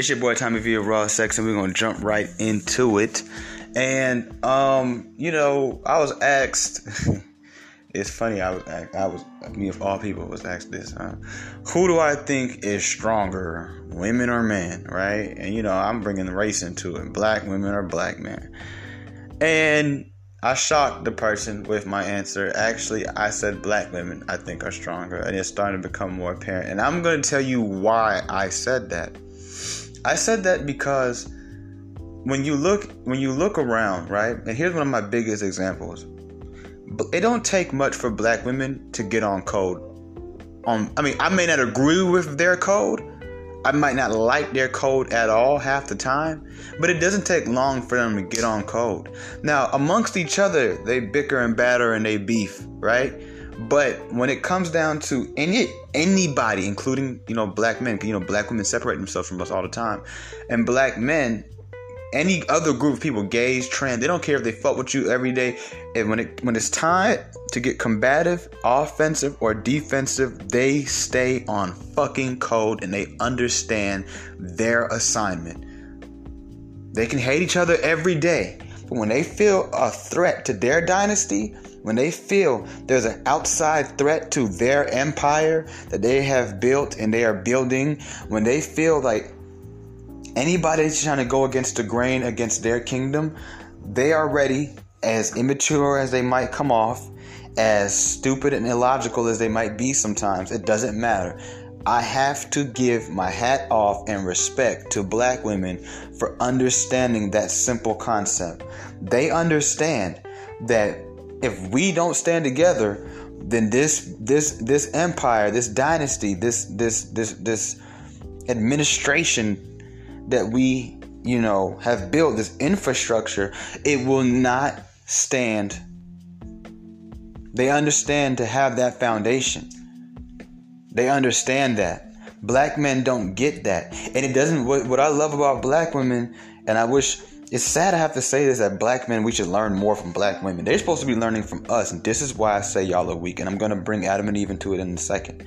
It's your boy Tommy V of Raw Sex, and we're gonna jump right into it. And um, you know, I was asked. it's funny. I was I was me of all people was asked this. Uh, who do I think is stronger, women or men? Right? And you know, I'm bringing the race into it. Black women or black men? And I shocked the person with my answer. Actually, I said black women I think are stronger, and it's starting to become more apparent. And I'm going to tell you why I said that. I said that because when you look when you look around, right? And here's one of my biggest examples. It don't take much for black women to get on code. On I mean, I may not agree with their code, I might not like their code at all half the time, but it doesn't take long for them to get on code. Now, amongst each other, they bicker and batter and they beef, right? But when it comes down to any anybody, including you know black men, you know black women separate themselves from us all the time, and black men any other group of people, gays, trans, they don't care if they fuck with you every day. And when it when it's time to get combative, offensive, or defensive, they stay on fucking code and they understand their assignment. They can hate each other every day, but when they feel a threat to their dynasty, when they feel there's an outside threat to their empire that they have built and they are building, when they feel like anybody that's trying to go against the grain against their kingdom, they are ready, as immature as they might come off, as stupid and illogical as they might be sometimes, it doesn't matter. I have to give my hat off and respect to black women for understanding that simple concept. They understand that if we don't stand together, then this this this empire, this dynasty, this this this this administration that we, you know, have built, this infrastructure, it will not stand. They understand to have that foundation. They understand that. Black men don't get that. And it doesn't, what, what I love about black women, and I wish, it's sad I have to say this that black men, we should learn more from black women. They're supposed to be learning from us. And this is why I say y'all are weak. And I'm going to bring Adam and Eve into it in a second.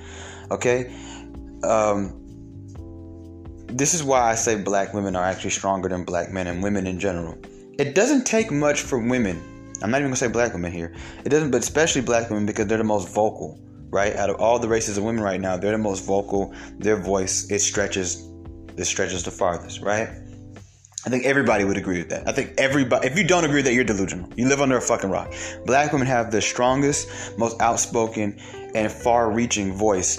Okay? Um, this is why I say black women are actually stronger than black men and women in general. It doesn't take much for women. I'm not even gonna say black women here. It doesn't, but especially black women because they're the most vocal, right? Out of all the races of women right now, they're the most vocal. Their voice it stretches, it stretches the farthest, right? I think everybody would agree with that. I think everybody, if you don't agree that, you're delusional. You live under a fucking rock. Black women have the strongest, most outspoken, and far reaching voice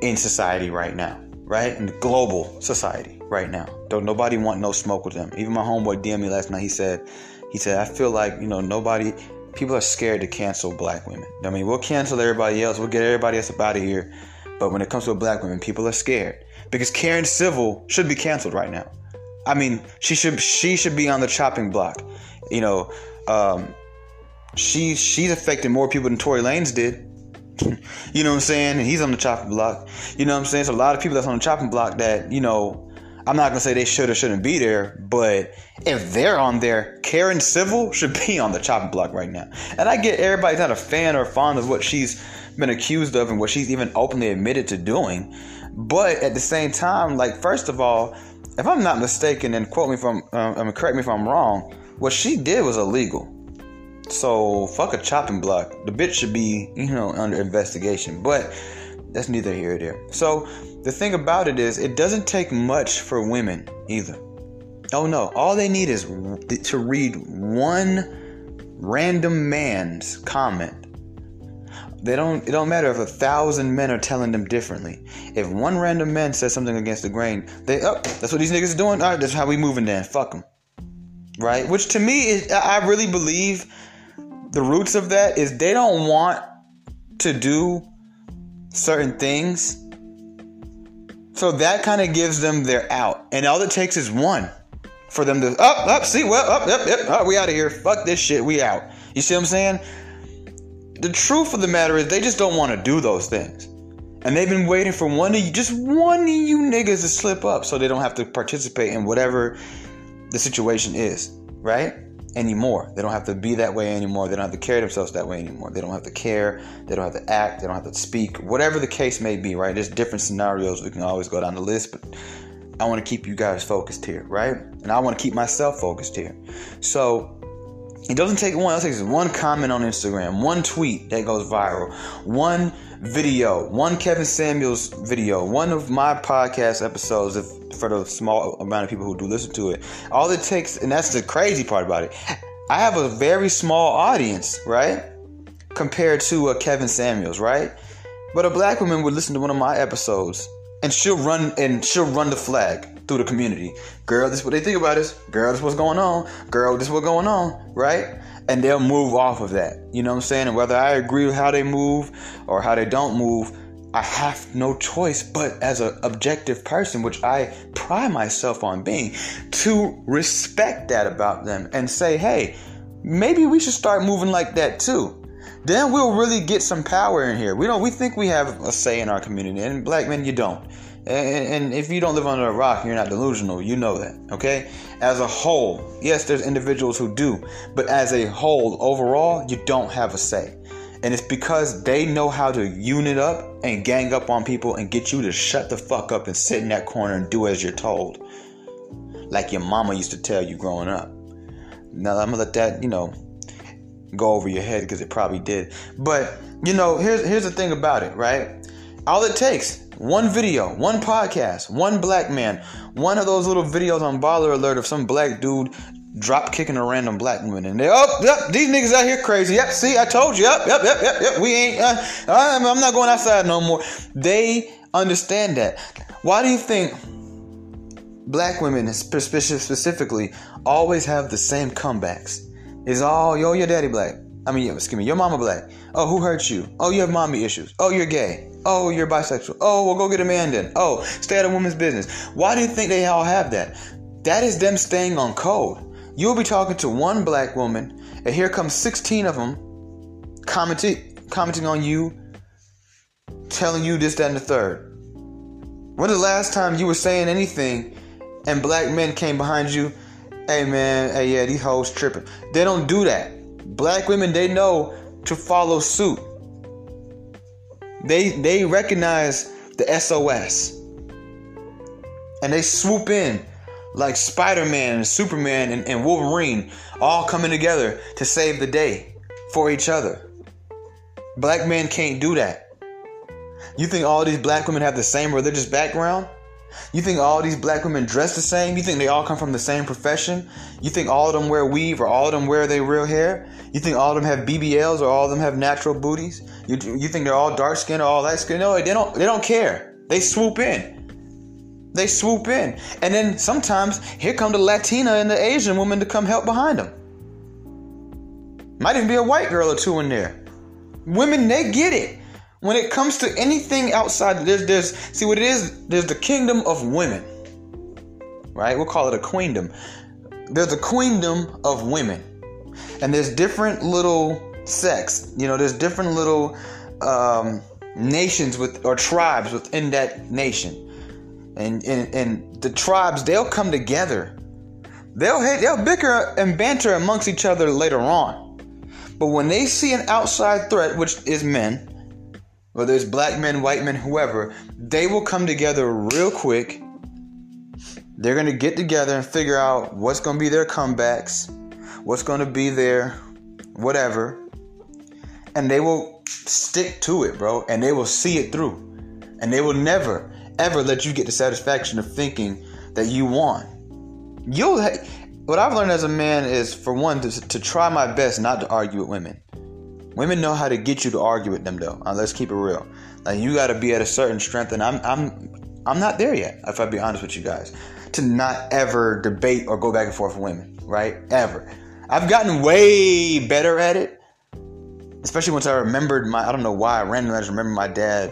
in society right now right? In global society right now. Don't nobody want no smoke with them. Even my homeboy DM me last night. He said, he said, I feel like you know nobody, people are scared to cancel black women. I mean, we'll cancel everybody else. We'll get everybody else up out of here. But when it comes to black women, people are scared because Karen Civil should be canceled right now. I mean, she should she should be on the chopping block. You know, um, she she's affecting more people than Tory Lanez did. you know what I'm saying? And he's on the chopping block. You know what I'm saying? So a lot of people that's on the chopping block that, you know, I'm not gonna say they should or shouldn't be there, but if they're on there, Karen Civil should be on the chopping block right now. And I get everybody's not a fan or fond of what she's been accused of and what she's even openly admitted to doing. But at the same time, like first of all, if I'm not mistaken, and quote me I'm, uh, correct me if I'm wrong, what she did was illegal. So fuck a chopping block. The bitch should be, you know, under investigation. But that's neither here nor there. So the thing about it is, it doesn't take much for women either. Oh no, all they need is to read one random man's comment. They don't. It don't matter if a thousand men are telling them differently. If one random man says something against the grain, they oh, that's what these niggas are doing. All right, that's how we moving then. Fuck them. Right? Which to me, is, I really believe the roots of that is they don't want to do certain things. So that kind of gives them their out. And all it takes is one for them to up, up, see, well, up, up, up, up, we out of here. Fuck this shit, we out. You see what I'm saying? The truth of the matter is they just don't want to do those things. And they've been waiting for one of you, just one of you niggas to slip up so they don't have to participate in whatever the situation is, right? anymore. They don't have to be that way anymore. They don't have to carry themselves that way anymore. They don't have to care. They don't have to act. They don't have to speak. Whatever the case may be, right? There's different scenarios. We can always go down the list, but I want to keep you guys focused here, right? And I want to keep myself focused here. So it doesn't take one. It takes one comment on Instagram, one tweet that goes viral, one video, one Kevin Samuels video, one of my podcast episodes. If for the small amount of people who do listen to it, all it takes, and that's the crazy part about it. I have a very small audience, right? Compared to a Kevin Samuels, right? But a black woman would listen to one of my episodes and she'll run and she'll run the flag through the community. Girl, this is what they think about us. Girl, this is what's going on. Girl, this is what's going on, right? And they'll move off of that. You know what I'm saying? And whether I agree with how they move or how they don't move, I have no choice but as an objective person, which I pride myself on being, to respect that about them and say, hey, maybe we should start moving like that too then we'll really get some power in here. We don't. We think we have a say in our community, and black men, you don't. And, if you don't live under a rock, you're not delusional. You know that, okay? As a whole, yes, there's individuals who do, but as a whole, overall, you don't have a say. And it's because they know how to unit up and gang up on people and get you to shut the fuck up and sit in that corner and do as you're told. Like your mama used to tell you growing up. Now I'm gonna let that, you know, go over your head because it probably did. But you know, here's here's the thing about it, right? All it takes one video, one podcast, one black man, one of those little videos on Baller Alert of some black dude drop kicking a random black woman, and they oh yep these niggas out here crazy. Yep, see I told you. Yep, yep, yep, yep, yep. We ain't. Uh, I'm, I'm not going outside no more. They understand that. Why do you think? Black women, specifically, always have the same comebacks it's all, yo, your daddy black. I mean, excuse me, your mama black. Oh, who hurt you? Oh, you have mommy issues. Oh, you're gay. Oh, you're bisexual. Oh, well, go get a man then. Oh, stay out of women's business. Why do you think they all have that? That is them staying on code. You'll be talking to one black woman, and here comes 16 of them commenting, commenting on you, telling you this, that, and the third. When the last time you were saying anything and black men came behind you hey man, hey yeah, these hoes tripping. They don't do that. Black women, they know to follow suit. They they recognize the SOS. And they swoop in like Spider-Man and Superman and, and Wolverine all coming together to save the day for each other. Black men can't do that. You think all these black women have the same religious background? You think all these black women dress the same? You think they all come from the same profession? You think all of them wear weave or all of them wear their real hair? You think all of them have BBLs or all of them have natural booties? You, you think they're all dark skinned or all light skinned? No, they don't. They don't care. They swoop in. They swoop in, and then sometimes here come the Latina and the Asian woman to come help behind them. Might even be a white girl or two in there. Women, they get it when it comes to anything outside, there's there's see what it is. There's the kingdom of women, right? We'll call it a queendom. There's a queendom of women, and there's different little sects. You know, there's different little um, nations with or tribes within that nation, and and and the tribes they'll come together. They'll they'll bicker and banter amongst each other later on, but when they see an outside threat, which is men whether it's black men, white men, whoever, they will come together real quick. They're going to get together and figure out what's going to be their comebacks, what's going to be their whatever. And they will stick to it, bro. And they will see it through. And they will never, ever let you get the satisfaction of thinking that you won. You'll. What I've learned as a man is, for one, to, to try my best not to argue with women. Women know how to get you to argue with them though. Uh, let's keep it real. Like you got to be at a certain strength, and I'm I'm I'm not there yet. If I be honest with you guys, to not ever debate or go back and forth with women, right? Ever. I've gotten way better at it, especially once I remembered my. I don't know why. I randomly I just remember my dad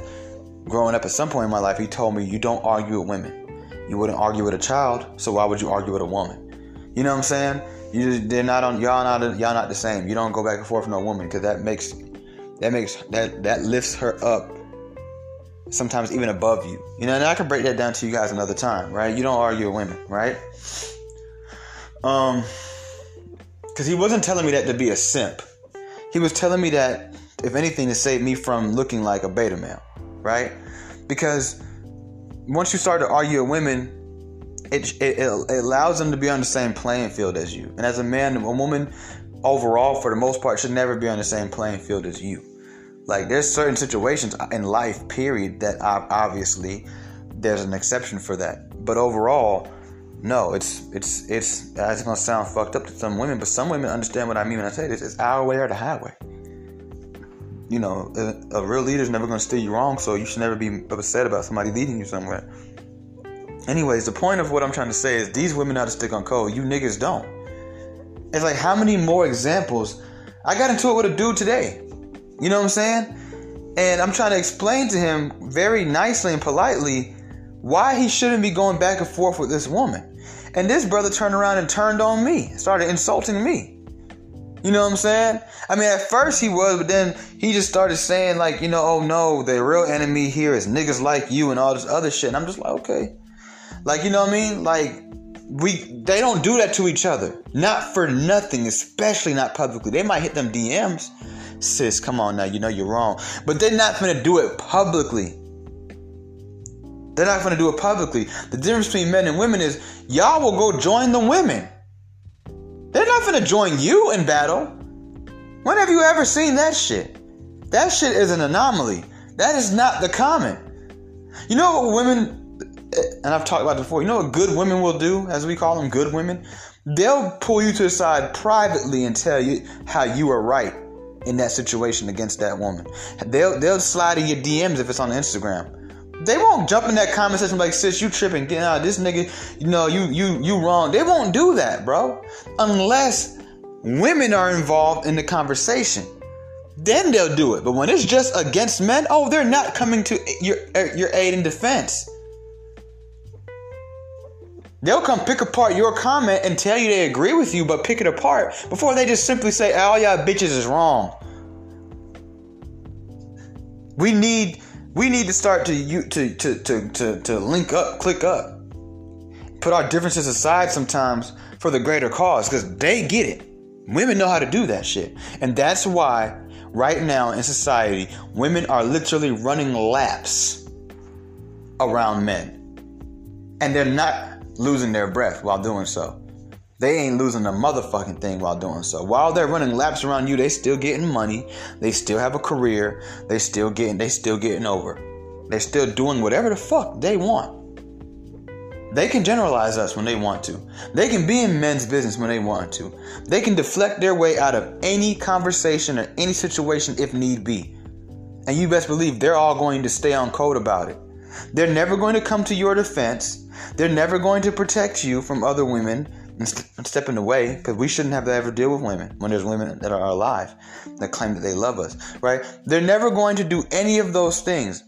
growing up at some point in my life. He told me, "You don't argue with women. You wouldn't argue with a child, so why would you argue with a woman?" You know what I'm saying? You just, they're not on y'all not y'all not the same. You don't go back and forth with no woman because that makes that makes that that lifts her up sometimes even above you. You know, and I can break that down to you guys another time, right? You don't argue with women, right? Um because he wasn't telling me that to be a simp. He was telling me that if anything to save me from looking like a beta male, right? Because once you start to argue with women, it, it, it allows them to be on the same playing field as you. And as a man, a woman, overall, for the most part, should never be on the same playing field as you. Like there's certain situations in life, period, that obviously there's an exception for that. But overall, no, it's it's it's it's gonna sound fucked up to some women, but some women understand what I mean when I say this. It's our way or the highway. You know, a, a real leader is never gonna steer you wrong, so you should never be upset about somebody leading you somewhere. Anyways, the point of what I'm trying to say is these women know how to stick on code. You niggas don't. It's like how many more examples? I got into it with a dude today. You know what I'm saying? And I'm trying to explain to him very nicely and politely why he shouldn't be going back and forth with this woman. And this brother turned around and turned on me, started insulting me. You know what I'm saying? I mean, at first he was, but then he just started saying, like, you know, oh no, the real enemy here is niggas like you and all this other shit. And I'm just like, okay. Like, you know what I mean? Like, we they don't do that to each other. Not for nothing, especially not publicly. They might hit them DMs. Sis, come on now, you know you're wrong. But they're not gonna do it publicly. They're not gonna do it publicly. The difference between men and women is y'all will go join the women. They're not gonna join you in battle. When have you ever seen that shit? That shit is an anomaly. That is not the common. You know what women and I've talked about before. You know what good women will do, as we call them, good women? They'll pull you to the side privately and tell you how you are right in that situation against that woman. They'll they'll slide in your DMs if it's on Instagram. They won't jump in that comment section like, sis, you tripping, get out, this nigga, you know, you you you wrong. They won't do that, bro. Unless women are involved in the conversation. Then they'll do it. But when it's just against men, oh, they're not coming to your your aid and defense. They'll come pick apart your comment and tell you they agree with you, but pick it apart before they just simply say, all y'all bitches is wrong. We need we need to start to you to to to to, to link up, click up. Put our differences aside sometimes for the greater cause, because they get it. Women know how to do that shit. And that's why right now in society, women are literally running laps around men. And they're not losing their breath while doing so. They ain't losing a motherfucking thing while doing so. While they're running laps around you, they still getting money. They still have a career. They still getting they still getting over. They're still doing whatever the fuck they want. They can generalize us when they want to. They can be in men's business when they want to. They can deflect their way out of any conversation or any situation if need be. And you best believe they're all going to stay on code about it. They're never going to come to your defense. They're never going to protect you from other women and, st- stepping away because we shouldn't have to ever deal with women when there's women that are alive that claim that they love us, right? They're never going to do any of those things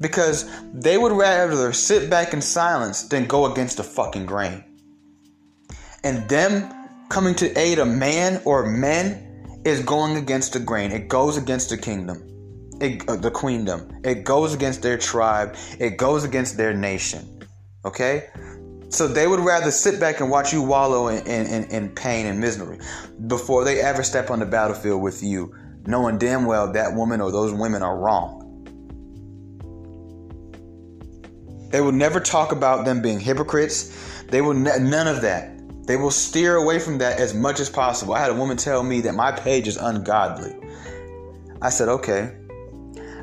because they would rather sit back in silence than go against the fucking grain. And them coming to aid a man or men is going against the grain. It goes against the kingdom. It, uh, the queendom. It goes against their tribe. It goes against their nation. Okay? So they would rather sit back and watch you wallow in, in, in, pain and misery before they ever step on the battlefield with you, knowing damn well that woman or those women are wrong. They will never talk about them being hypocrites. They will ne- none of that. They will steer away from that as much as possible. I had a woman tell me that my page is ungodly. I said, okay.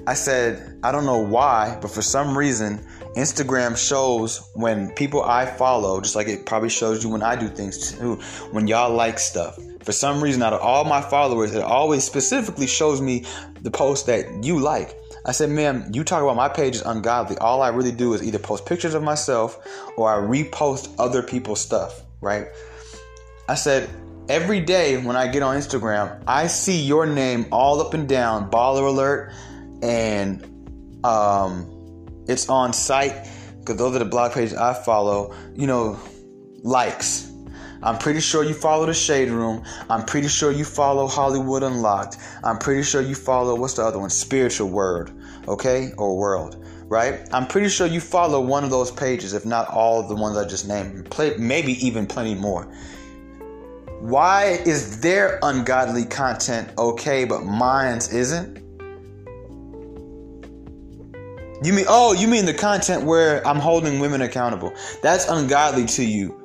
I said, I don't know why, but for some reason, Instagram shows when people I follow, just like it probably shows you when I do things too, when y'all like stuff. For some reason, out of all my followers, it always specifically shows me the post that you like. I said, ma'am, you talk about my page is ungodly. All I really do is either post pictures of myself or I repost other people's stuff, right? I said, every day when I get on Instagram, I see your name all up and down, baller alert, and um, it's on site because those are the blog pages I follow. You know, likes. I'm pretty sure you follow the Shade Room. I'm pretty sure you follow Hollywood Unlocked. I'm pretty sure you follow what's the other one? Spiritual Word, okay, or World, right? I'm pretty sure you follow one of those pages, if not all of the ones I just named. Play, maybe even plenty more. Why is their ungodly content okay, but mine's isn't? You mean oh, you mean the content where I'm holding women accountable. That's ungodly to you.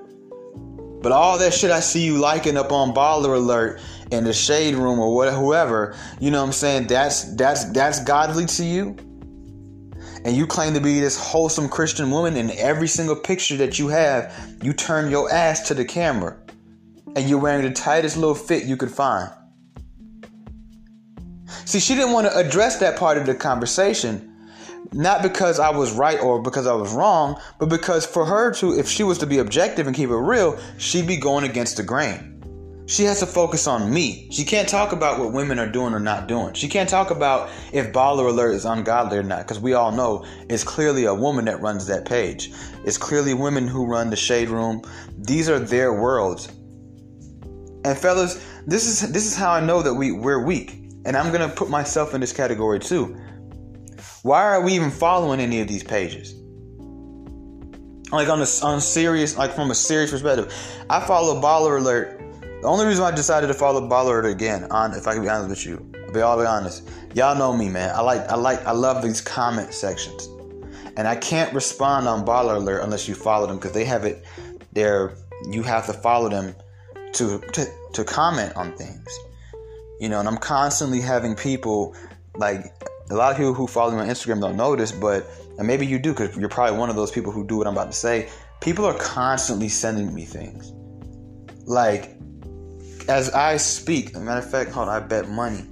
But all that shit I see you liking up on Baller Alert in the shade room or whatever, whoever, you know what I'm saying? That's that's that's godly to you. And you claim to be this wholesome Christian woman, and every single picture that you have, you turn your ass to the camera. And you're wearing the tightest little fit you could find. See, she didn't want to address that part of the conversation not because I was right or because I was wrong, but because for her to, if she was to be objective and keep it real, she'd be going against the grain. She has to focus on me. She can't talk about what women are doing or not doing. She can't talk about if Baller Alert is ungodly or not, because we all know it's clearly a woman that runs that page. It's clearly women who run the shade room. These are their worlds. And fellas, this is this is how I know that we we're weak. And I'm gonna put myself in this category too. Why are we even following any of these pages? Like on a on serious, like from a serious perspective, I follow Baller Alert. The only reason I decided to follow Baller Alert again, on if I can be honest with you, I'll be all be honest, y'all know me, man. I like, I like, I love these comment sections, and I can't respond on Baller Alert unless you follow them because they have it there. You have to follow them to, to to comment on things, you know. And I'm constantly having people like a lot of people who follow me on Instagram don't know this, but maybe you do because you're probably one of those people who do what I'm about to say. People are constantly sending me things. Like, as I speak, a matter of fact, hold on, I bet money.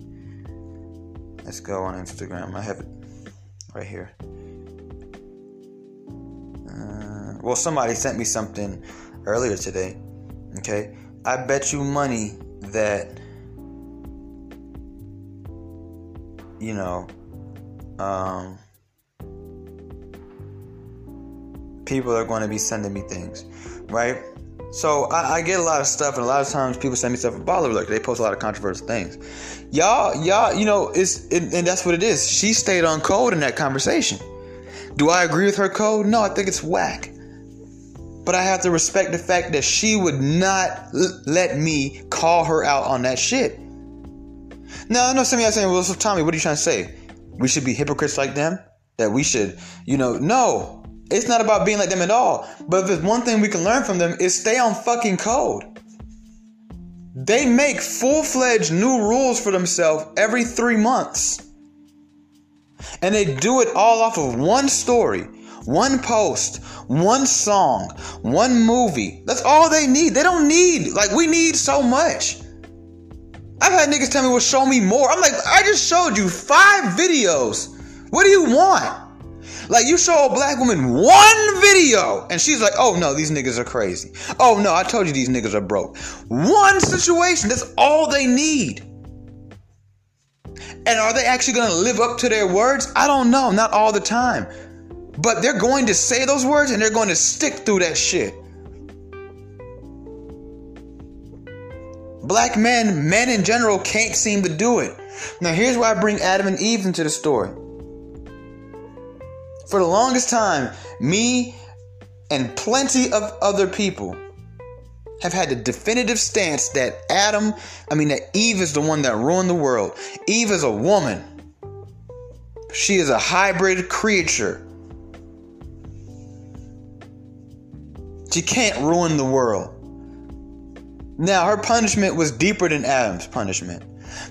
Let's go on Instagram. I have it right here. Uh, well, somebody sent me something earlier today. Okay. I bet you money that, you know, um, people are going to be sending me things, right? So I, I, get a lot of stuff, and a lot of times people send me stuff from Baller Alert. They post a lot of controversial things. Y'all, y'all, you know, it's it, and that's what it is. She stayed on code in that conversation. Do I agree with her code? No, I think it's whack. But I have to respect the fact that she would not l- let me call her out on that shit. Now I know some of y'all saying, "Well, so Tommy, what are you trying to say?" We should be hypocrites like them? That we should, you know, no. It's not about being like them at all. But if there's one thing we can learn from them is stay on fucking code. They make full-fledged new rules for themselves every 3 months. And they do it all off of one story, one post, one song, one movie. That's all they need. They don't need like we need so much. I've had niggas tell me, well, show me more. I'm like, I just showed you five videos. What do you want? Like, you show a black woman one video, and she's like, oh no, these niggas are crazy. Oh no, I told you these niggas are broke. One situation, that's all they need. And are they actually gonna live up to their words? I don't know, not all the time. But they're going to say those words and they're going to stick through that shit. Black men, men in general, can't seem to do it. Now, here's why I bring Adam and Eve into the story. For the longest time, me and plenty of other people have had the definitive stance that Adam, I mean, that Eve is the one that ruined the world. Eve is a woman, she is a hybrid creature. She can't ruin the world. Now, her punishment was deeper than Adam's punishment.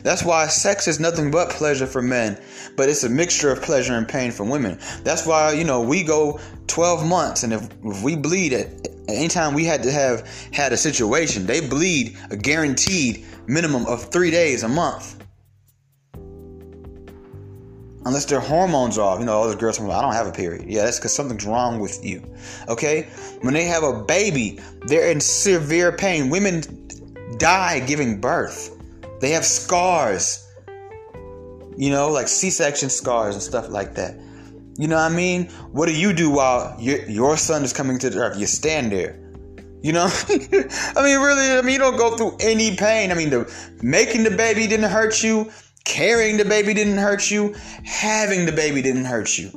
That's why sex is nothing but pleasure for men, but it's a mixture of pleasure and pain for women. That's why, you know, we go 12 months, and if, if we bleed at anytime we had to have had a situation, they bleed a guaranteed minimum of three days a month unless their hormones are off. You know, all those girls like, I don't have a period. Yeah, that's because something's wrong with you. Okay? When they have a baby, they're in severe pain. Women die giving birth, they have scars. You know, like C section scars and stuff like that. You know what I mean? What do you do while your, your son is coming to the earth? You stand there. You know, I mean, really, I mean, you don't go through any pain. I mean, the making the baby didn't hurt you. Carrying the baby didn't hurt you. Having the baby didn't hurt you.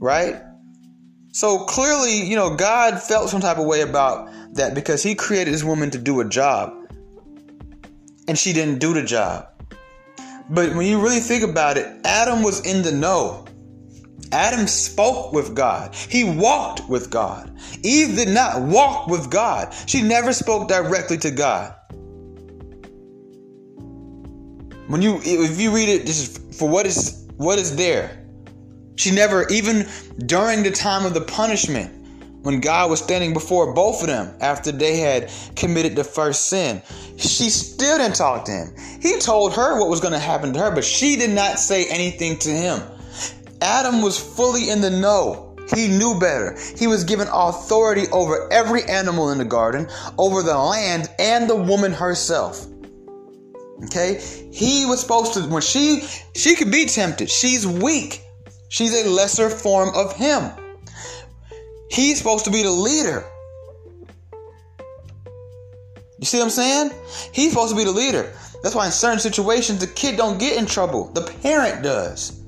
Right? So clearly, you know, God felt some type of way about that because He created this woman to do a job. And she didn't do the job. But when you really think about it, Adam was in the know. Adam spoke with God. He walked with God. Eve did not walk with God. She never spoke directly to God. When you if you read it just for what is what is there. She never even during the time of the punishment when God was standing before both of them after they had committed the first sin, she still didn't talk to him. He told her what was going to happen to her, but she did not say anything to him. Adam was fully in the know. He knew better. He was given authority over every animal in the garden, over the land, and the woman herself. Okay? He was supposed to when she she could be tempted. She's weak. She's a lesser form of him. He's supposed to be the leader. You see what I'm saying? He's supposed to be the leader. That's why in certain situations the kid don't get in trouble. The parent does.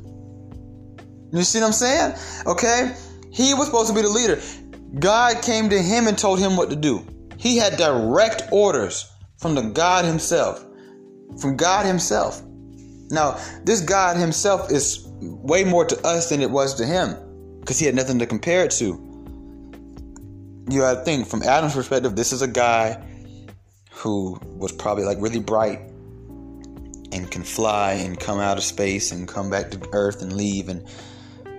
You see what I'm saying? Okay? He was supposed to be the leader. God came to him and told him what to do. He had direct orders from the God himself. From God himself. Now, this God himself is way more to us than it was to him because he had nothing to compare it to. You gotta think from Adam's perspective, this is a guy who was probably like really bright and can fly and come out of space and come back to Earth and leave and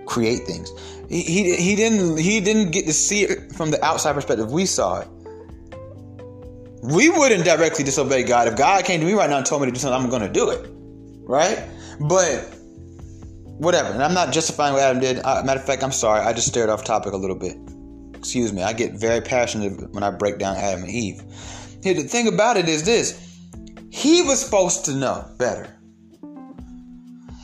create things. He, he, he didn't he didn't get to see it from the outside perspective. We saw it. We wouldn't directly disobey God. If God came to me right now and told me to do something, I'm going to do it, right? But whatever. And I'm not justifying what Adam did. Uh, matter of fact, I'm sorry. I just stared off topic a little bit. Excuse me. I get very passionate when I break down Adam and Eve. Here, the thing about it is this: he was supposed to know better.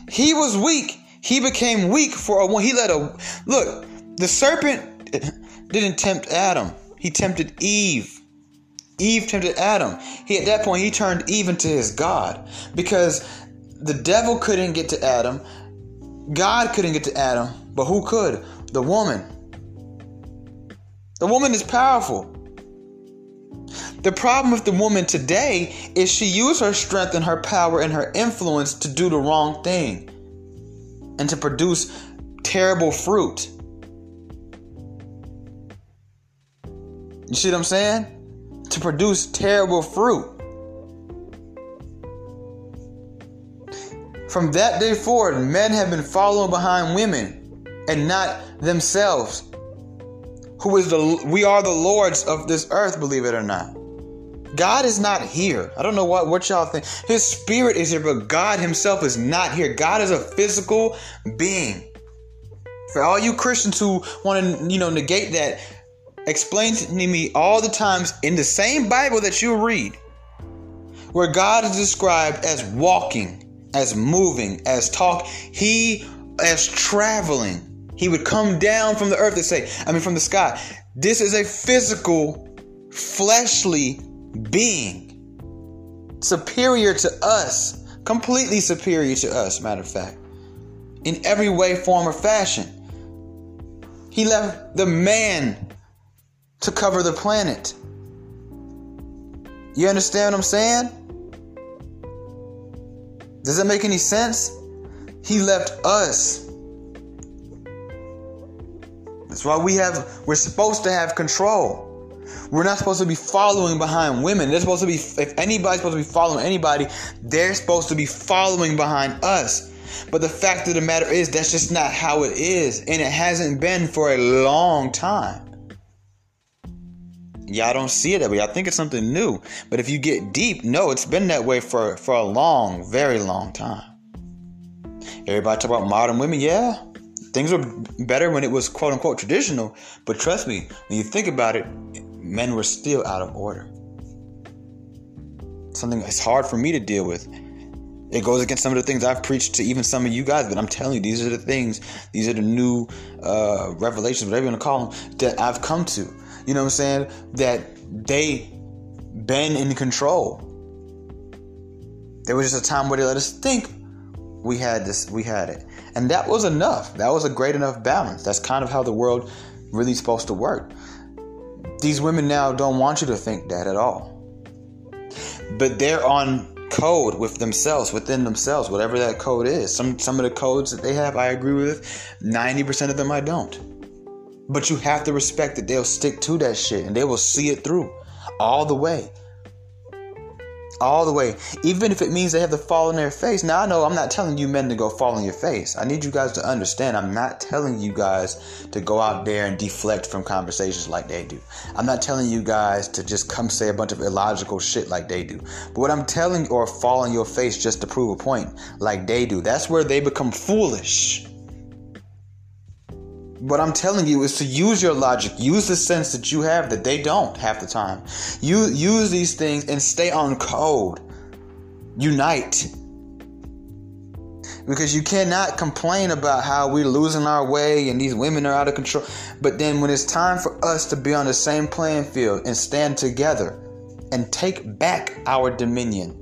He was weak he became weak for a one. He let a look. The serpent didn't tempt Adam. He tempted Eve. Eve tempted Adam. He at that point he turned Eve into his God because the devil couldn't get to Adam. God couldn't get to Adam, but who could? The woman. The woman is powerful. The problem with the woman today is she used her strength and her power and her influence to do the wrong thing and to produce terrible fruit. You see what I'm saying? To produce terrible fruit. From that day forward, men have been following behind women and not themselves. Who is the we are the lords of this earth, believe it or not. God is not here. I don't know what, what y'all think. His spirit is here, but God himself is not here. God is a physical being. For all you Christians who want to, you know, negate that, explain to me all the times in the same Bible that you read where God is described as walking, as moving, as talk, he as traveling. He would come down from the earth and say, I mean from the sky. This is a physical, fleshly being superior to us, completely superior to us, matter of fact, in every way, form, or fashion. He left the man to cover the planet. You understand what I'm saying? Does that make any sense? He left us. That's why we have we're supposed to have control. We're not supposed to be following behind women. They're supposed to be, if anybody's supposed to be following anybody, they're supposed to be following behind us. But the fact of the matter is, that's just not how it is. And it hasn't been for a long time. Y'all don't see it that way. I think it's something new. But if you get deep, no, it's been that way for, for a long, very long time. Everybody talk about modern women, yeah. Things were better when it was quote unquote traditional. But trust me, when you think about it, men were still out of order. Something that's hard for me to deal with. It goes against some of the things I've preached to even some of you guys, but I'm telling you, these are the things, these are the new uh, revelations, whatever you want to call them, that I've come to. You know what I'm saying? That they been in control. There was just a time where they let us think we had this, we had it. And that was enough. That was a great enough balance. That's kind of how the world really supposed to work. These women now don't want you to think that at all. But they're on code with themselves, within themselves, whatever that code is. Some some of the codes that they have, I agree with. 90% of them I don't. But you have to respect that they'll stick to that shit and they will see it through all the way all the way, even if it means they have to fall on their face. Now, I know I'm not telling you men to go fall on your face. I need you guys to understand I'm not telling you guys to go out there and deflect from conversations like they do. I'm not telling you guys to just come say a bunch of illogical shit like they do. But what I'm telling, you, or fall on your face just to prove a point like they do, that's where they become foolish. What I'm telling you is to use your logic, use the sense that you have that they don't half the time. You use these things and stay on code. Unite. Because you cannot complain about how we're losing our way and these women are out of control. But then when it's time for us to be on the same playing field and stand together and take back our dominion.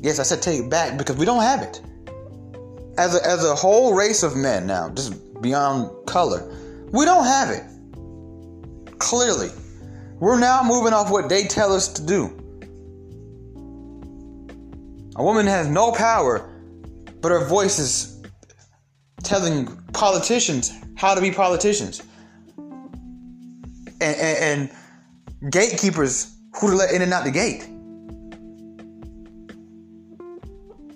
Yes, I said take back because we don't have it as a, as a whole race of men now, just beyond color, we don't have it. Clearly, we're now moving off what they tell us to do. A woman has no power, but her voice is telling politicians how to be politicians. And, and, and gatekeepers who to let in and out the gate.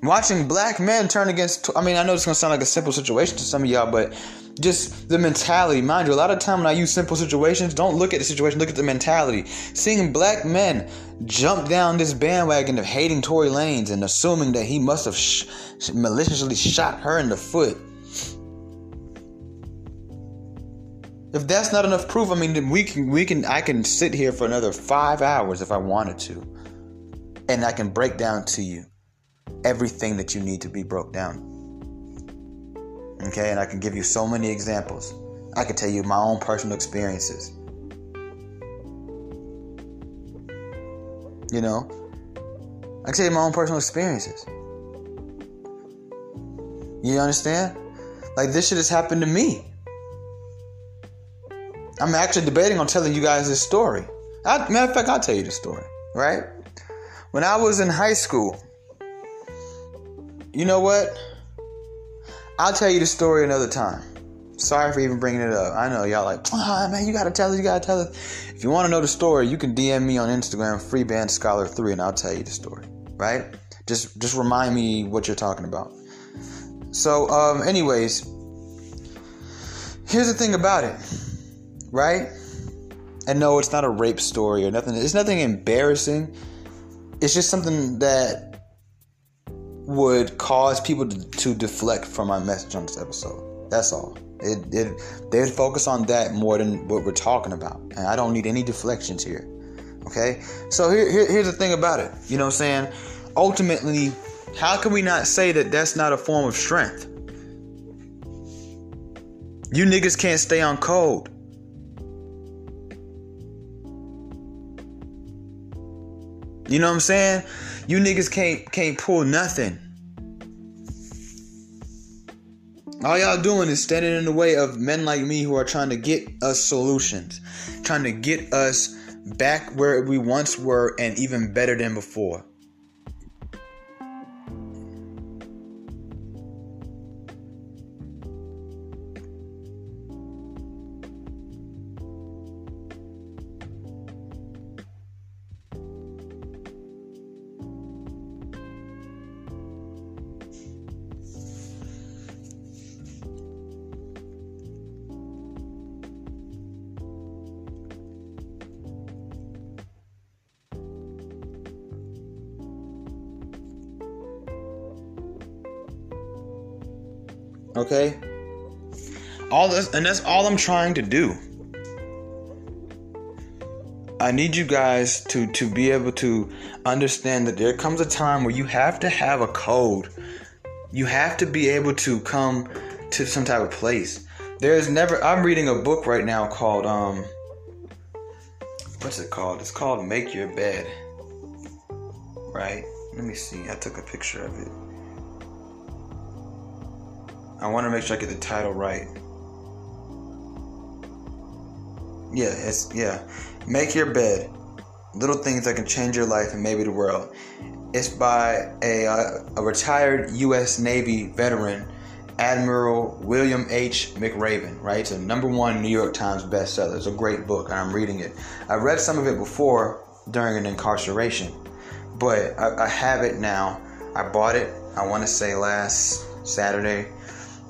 Watching black men turn against, I mean, I know it's gonna sound like a simple situation to some of y'all, but just the mentality. Mind you, a lot of time when I use simple situations, don't look at the situation, look at the mentality. Seeing black men jump down this bandwagon of hating Tory Lanez and assuming that he must have sh- maliciously shot her in the foot. If that's not enough proof, I mean, we can, we can, I can sit here for another five hours if I wanted to, and I can break down to you everything that you need to be broke down. Okay, and I can give you so many examples. I can tell you my own personal experiences. You know, I can tell you my own personal experiences. You understand? Like this shit has happened to me. I'm actually debating on telling you guys this story. I, matter of fact, I'll tell you the story, right? When I was in high school, you know what? I'll tell you the story another time. Sorry for even bringing it up. I know y'all like, oh, man, you gotta tell us, you gotta tell us. If you want to know the story, you can DM me on Instagram, freebandscholar3, and I'll tell you the story. Right? Just just remind me what you're talking about. So, um, anyways, here's the thing about it, right? And no, it's not a rape story or nothing. It's nothing embarrassing. It's just something that would cause people to, to deflect from my message on this episode. That's all. It, it they'd focus on that more than what we're talking about, and I don't need any deflections here. Okay, so here, here here's the thing about it. You know what I'm saying? Ultimately, how can we not say that that's not a form of strength? You niggas can't stay on code. You know what I'm saying? You niggas can't can't pull nothing. All y'all doing is standing in the way of men like me who are trying to get us solutions, trying to get us back where we once were and even better than before. Okay? All this and that's all I'm trying to do. I need you guys to to be able to understand that there comes a time where you have to have a code. You have to be able to come to some type of place. There's never I'm reading a book right now called um what's it called? It's called Make Your Bed. Right? Let me see. I took a picture of it. I want to make sure I get the title right. Yeah, it's yeah. Make your bed. Little Things That Can Change Your Life and Maybe the World. It's by a, uh, a retired U.S. Navy veteran, Admiral William H. McRaven, right? It's a number one New York Times bestseller. It's a great book, and I'm reading it. I read some of it before during an incarceration, but I, I have it now. I bought it, I want to say last Saturday,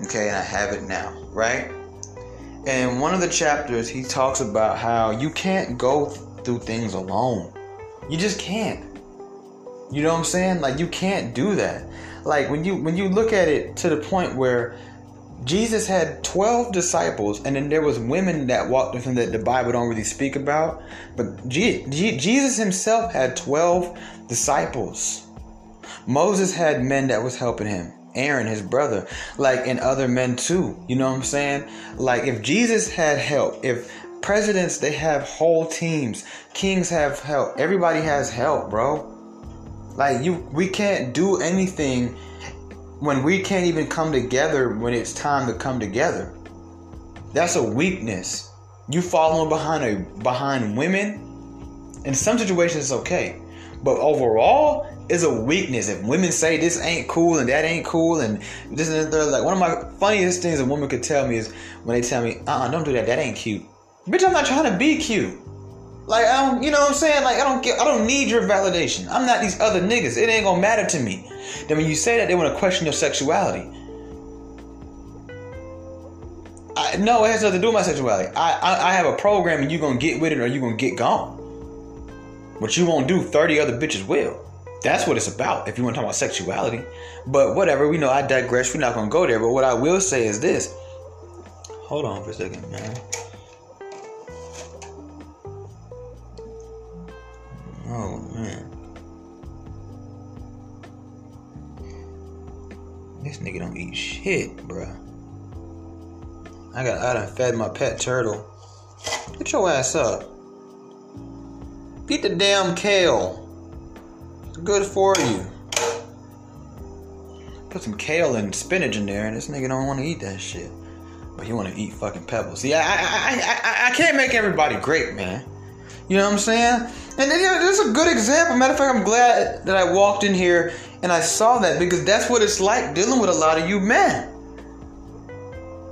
okay, and I have it now, right? And one of the chapters, he talks about how you can't go through things alone. You just can't. You know what I'm saying? Like you can't do that. Like when you when you look at it to the point where Jesus had 12 disciples and then there was women that walked with him that the Bible don't really speak about, but G- G- Jesus himself had 12 disciples. Moses had men that was helping him. Aaron, his brother, like and other men too. You know what I'm saying? Like if Jesus had help, if presidents they have whole teams, kings have help, everybody has help, bro. Like you we can't do anything when we can't even come together when it's time to come together. That's a weakness. You following behind a behind women in some situations it's okay. But overall, is a weakness. If women say this ain't cool and that ain't cool and this and that, like one of my funniest things a woman could tell me is when they tell me, uh uh-uh, don't do that, that ain't cute. Bitch, I'm not trying to be cute. Like I don't, you know what I'm saying? Like I don't get, I don't need your validation. I'm not these other niggas. It ain't gonna matter to me. Then when you say that, they want to question your sexuality. I, no, it has nothing to do with my sexuality. I, I, I have a program, and you're gonna get with it or you're gonna get gone. What you won't do, thirty other bitches will. That's what it's about. If you want to talk about sexuality, but whatever. We know I digress. We're not gonna go there. But what I will say is this. Hold on for a second, man. Oh man. This nigga don't eat shit, bruh. I got I done fed my pet turtle. Get your ass up. Eat the damn kale. Good for you. Put some kale and spinach in there, and this nigga don't want to eat that shit. But he want to eat fucking pebbles. See, I, I, I, I, can't make everybody great, man. You know what I'm saying? And this is a good example. Matter of fact, I'm glad that I walked in here and I saw that because that's what it's like dealing with a lot of you men.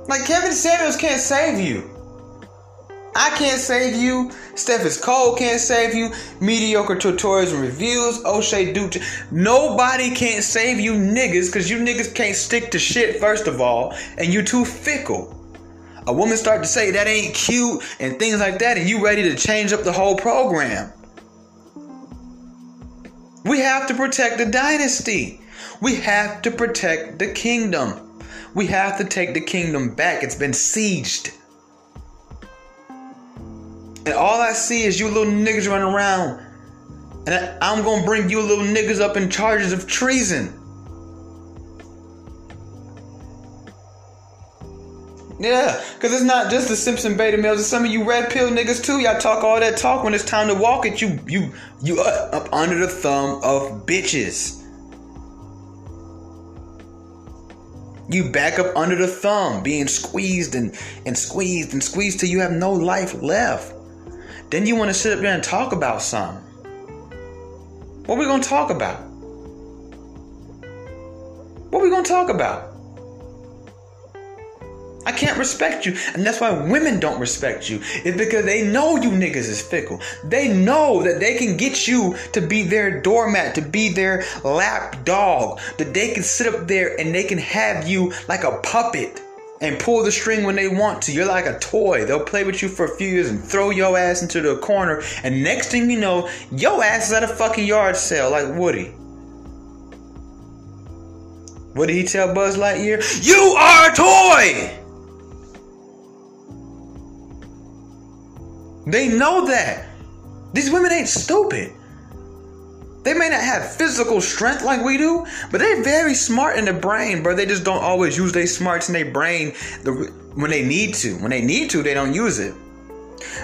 Like Kevin Samuels can't save you. I can't save you. Steph is cold can't save you. Mediocre tutorials and reviews. O'Shea Duke. Nobody can't save you niggas because you niggas can't stick to shit, first of all. And you too fickle a woman start to say that ain't cute and things like that, and you ready to change up the whole program. We have to protect the dynasty. We have to protect the kingdom. We have to take the kingdom back. It's been sieged. And all I see is you little niggas running around. And I'm to bring you little niggas up in charges of treason. Yeah, because it's not just the Simpson beta males. It's some of you red pill niggas too. Y'all talk all that talk when it's time to walk it. You you you up under the thumb of bitches. You back up under the thumb, being squeezed and, and squeezed and squeezed till you have no life left. Then you want to sit up there and talk about something. What we gonna talk about? What we gonna talk about? I can't respect you. And that's why women don't respect you. It's because they know you niggas is fickle. They know that they can get you to be their doormat, to be their lap dog. That they can sit up there and they can have you like a puppet and pull the string when they want to. You're like a toy. They'll play with you for a few years and throw your ass into the corner. And next thing you know, your ass is at a fucking yard sale like Woody. What did he tell Buzz Lightyear? You are a toy! They know that. These women ain't stupid. They may not have physical strength like we do, but they're very smart in the brain, bro. They just don't always use their smarts in their brain when they need to. When they need to, they don't use it.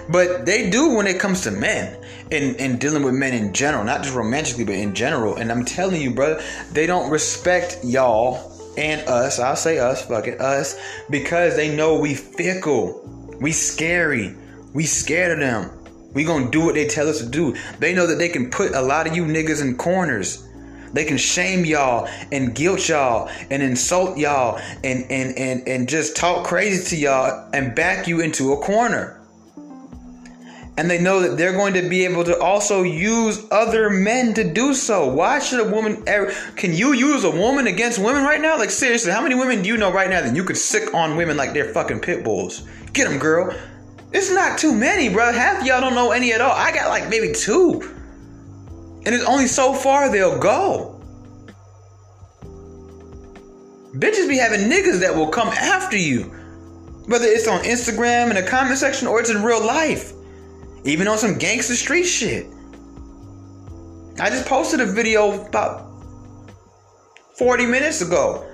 But they do when it comes to men and, and dealing with men in general, not just romantically, but in general. And I'm telling you, brother, they don't respect y'all and us. I'll say us, fuck it, us, because they know we fickle, we scary, we scared of them. We gonna do what they tell us to do. They know that they can put a lot of you niggas in corners. They can shame y'all and guilt y'all and insult y'all and and and and just talk crazy to y'all and back you into a corner. And they know that they're going to be able to also use other men to do so. Why should a woman ever can you use a woman against women right now? Like seriously, how many women do you know right now that you could sic on women like they're fucking pit bulls? Get them, girl. It's not too many, bro. Half y'all don't know any at all. I got like maybe two. And it's only so far they'll go. Bitches be having niggas that will come after you. Whether it's on Instagram in the comment section or it's in real life. Even on some gangster street shit. I just posted a video about 40 minutes ago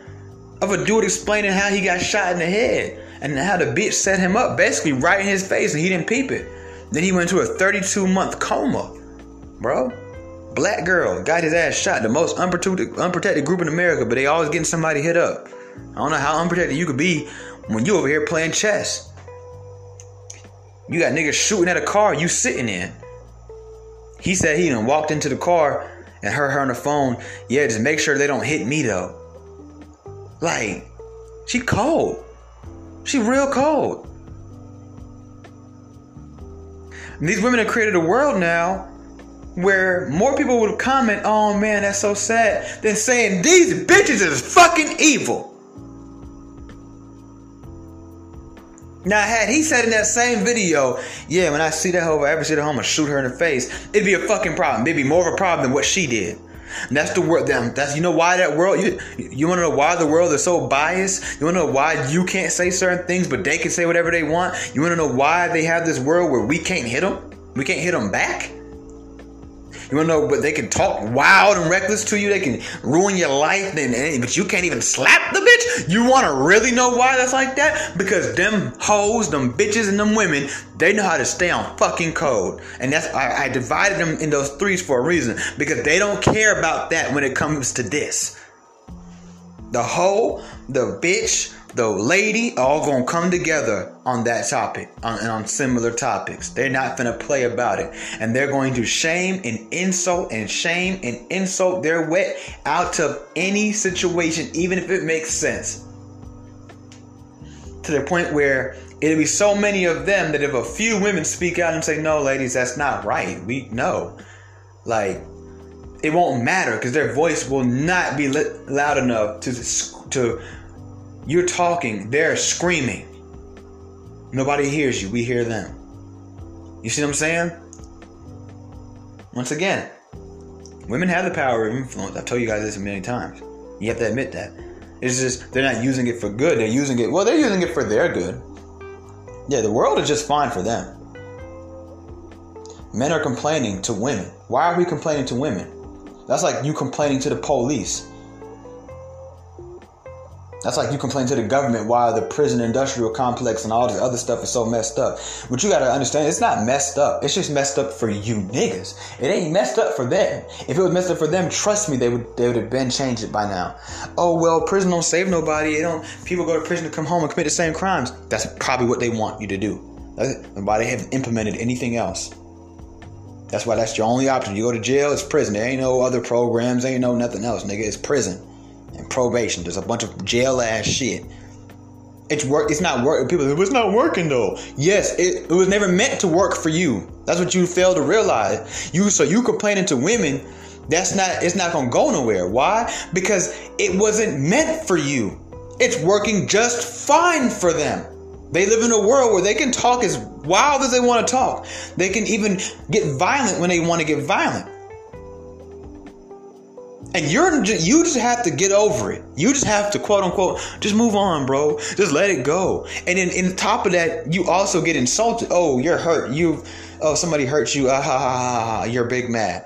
of a dude explaining how he got shot in the head and how the bitch set him up basically right in his face and he didn't peep it. Then he went into a 32 month coma, bro. Black girl got his ass shot. The most unprotected, unprotected group in America, but they always getting somebody hit up. I don't know how unprotected you could be when you over here playing chess. You got niggas shooting at a car you sitting in. He said he done walked into the car and heard her on the phone. Yeah, just make sure they don't hit me though. Like, she cold. She real cold. And these women have created a world now where more people would comment, oh man, that's so sad, than saying these bitches is fucking evil. Now, had he said in that same video, yeah, when I see that hoe, if I ever see that hoe, I'm gonna shoot her in the face, it'd be a fucking problem. It'd be more of a problem than what she did. And that's the world. That's you know why that world. You you want to know why the world is so biased. You want to know why you can't say certain things, but they can say whatever they want. You want to know why they have this world where we can't hit them. We can't hit them back. You wanna know, but they can talk wild and reckless to you. They can ruin your life, and, but you can't even slap the bitch. You wanna really know why that's like that? Because them hoes, them bitches, and them women, they know how to stay on fucking code. And that's I, I divided them in those threes for a reason because they don't care about that when it comes to this. The hoe, the bitch, the lady all gonna come together on that topic on, on similar topics. They're not gonna play about it, and they're going to shame and insult and shame and insult their way out of any situation, even if it makes sense. To the point where it'll be so many of them that if a few women speak out and say, "No, ladies, that's not right," we know, like it won't matter because their voice will not be loud enough to to you're talking, they're screaming. Nobody hears you, we hear them. You see what I'm saying? Once again, women have the power of influence. I've told you guys this many times. You have to admit that. It's just they're not using it for good. They're using it, well, they're using it for their good. Yeah, the world is just fine for them. Men are complaining to women. Why are we complaining to women? That's like you complaining to the police. That's like you complain to the government why the prison industrial complex and all this other stuff is so messed up. But you gotta understand, it's not messed up. It's just messed up for you niggas. It ain't messed up for them. If it was messed up for them, trust me, they would they would have been changed it by now. Oh well, prison don't save nobody. They don't. People go to prison to come home and commit the same crimes. That's probably what they want you to do. And why they haven't implemented anything else. That's why that's your only option. You go to jail, it's prison. There ain't no other programs, There ain't no nothing else, nigga. It's prison and probation. There's a bunch of jail ass shit. It's work. It's not work. People, say, it's not working though. Yes, it, it was never meant to work for you. That's what you fail to realize. You so you complaining to women. That's not. It's not gonna go nowhere. Why? Because it wasn't meant for you. It's working just fine for them. They live in a world where they can talk as wild as they want to talk. They can even get violent when they want to get violent. And you're you just have to get over it. You just have to quote unquote just move on, bro. Just let it go. And then in top of that, you also get insulted. Oh, you're hurt. You oh somebody hurt you. Ah, ha, ha, ha. You're big mad.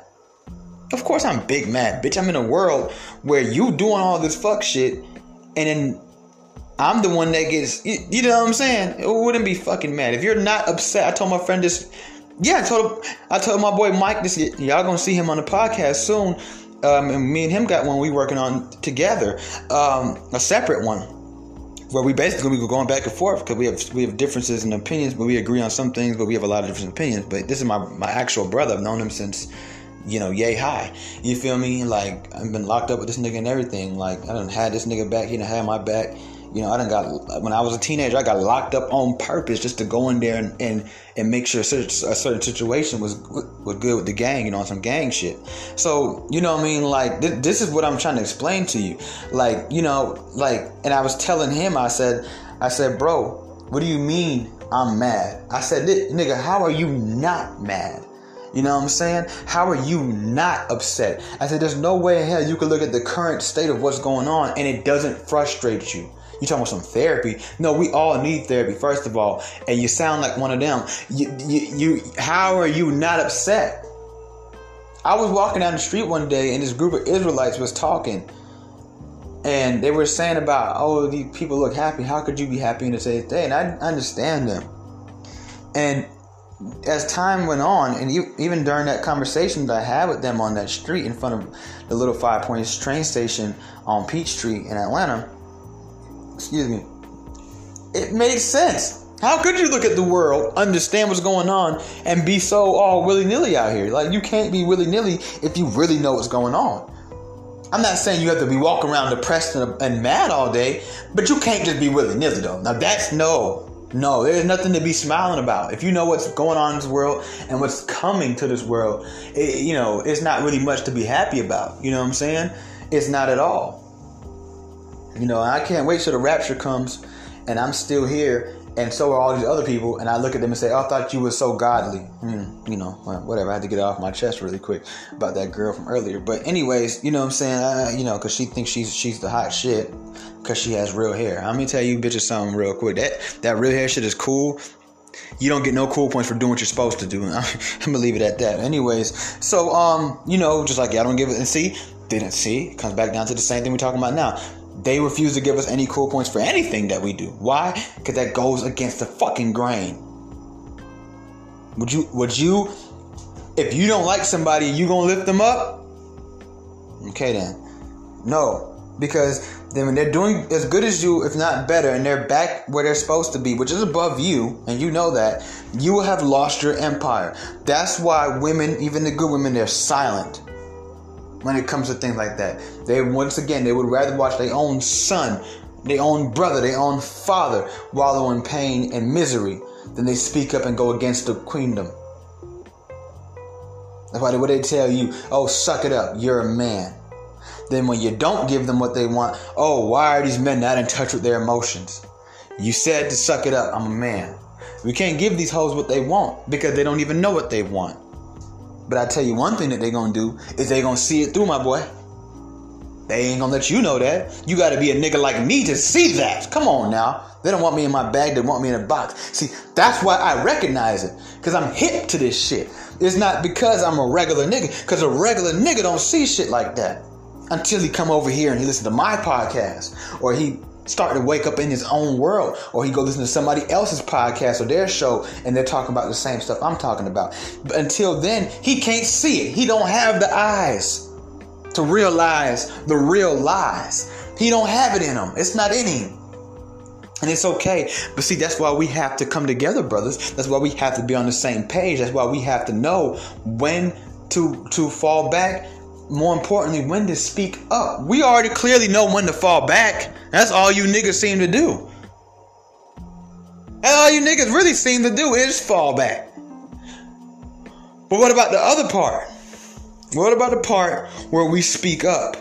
Of course I'm big mad, bitch. I'm in a world where you doing all this fuck shit, and then I'm the one that gets. You, you know what I'm saying? It wouldn't be fucking mad if you're not upset. I told my friend this. Yeah, I told. I told my boy Mike this. Y'all gonna see him on the podcast soon um, and me and him got one we working on together, um, a separate one. where we basically we go going back and forth because we have we have differences in opinions, but we agree on some things, but we have a lot of different opinions. But this is my my actual brother. I've known him since you know, yay high. You feel me? Like I've been locked up with this nigga and everything. Like I done had this nigga back. He done had my back. You know, I done got when I was a teenager, I got locked up on purpose just to go in there and and, and make sure a certain situation was was good with the gang. You know, on some gang shit. So you know, what I mean, like th- this is what I'm trying to explain to you. Like you know, like, and I was telling him, I said, I said, bro, what do you mean I'm mad? I said, nigga, how are you not mad? You know what I'm saying? How are you not upset? I said, there's no way in hell you could look at the current state of what's going on and it doesn't frustrate you. You talking about some therapy? No, we all need therapy, first of all. And you sound like one of them. You, you, you how are you not upset? I was walking down the street one day and this group of Israelites was talking. And they were saying about, oh, these people look happy. How could you be happy in today's day? And I understand them. And as time went on, and even during that conversation that I had with them on that street in front of the little Five Points train station on Peachtree in Atlanta, excuse me, it made sense. How could you look at the world, understand what's going on, and be so all willy nilly out here? Like, you can't be willy nilly if you really know what's going on. I'm not saying you have to be walking around depressed and, and mad all day, but you can't just be willy nilly, though. Now, that's no. No, there's nothing to be smiling about. If you know what's going on in this world and what's coming to this world, it, you know, it's not really much to be happy about. You know what I'm saying? It's not at all. You know, I can't wait till the rapture comes and I'm still here and so are all these other people. And I look at them and say, oh, I thought you were so godly. Mm, you know, whatever. I had to get it off my chest really quick about that girl from earlier. But anyways, you know what I'm saying? Uh, you know, because she thinks she's she's the hot shit because she has real hair. Let me tell you bitches something real quick. That that real hair shit is cool. You don't get no cool points for doing what you're supposed to do. I'm gonna leave it at that. Anyways, so um, you know, just like y'all don't give it and see, didn't see. Comes back down to the same thing we're talking about now. They refuse to give us any cool points for anything that we do. Why? Because that goes against the fucking grain. Would you would you if you don't like somebody, you gonna lift them up? Okay then. No. Because then when they're doing as good as you, if not better, and they're back where they're supposed to be, which is above you, and you know that, you will have lost your empire. That's why women, even the good women, they're silent when it comes to things like that. They once again they would rather watch their own son, their own brother, their own father wallow in pain and misery than they speak up and go against the queendom. That's why what they tell you, oh suck it up, you're a man. Then when you don't give them what they want, oh why are these men not in touch with their emotions? You said to suck it up, I'm a man. We can't give these hoes what they want because they don't even know what they want. But I tell you one thing that they're gonna do is they're gonna see it through, my boy. They ain't gonna let you know that. You gotta be a nigga like me to see that. Come on now. They don't want me in my bag, they want me in a box. See, that's why I recognize it. Cause I'm hip to this shit. It's not because I'm a regular nigga, cause a regular nigga don't see shit like that. Until he come over here and he listen to my podcast. Or he starting to wake up in his own world or he go listen to somebody else's podcast or their show and they're talking about the same stuff I'm talking about. But until then, he can't see it. He don't have the eyes to realize the real lies. He don't have it in him. It's not in him. And it's okay. But see, that's why we have to come together, brothers. That's why we have to be on the same page. That's why we have to know when to to fall back more importantly, when to speak up. We already clearly know when to fall back. That's all you niggas seem to do. And all you niggas really seem to do is fall back. But what about the other part? What about the part where we speak up?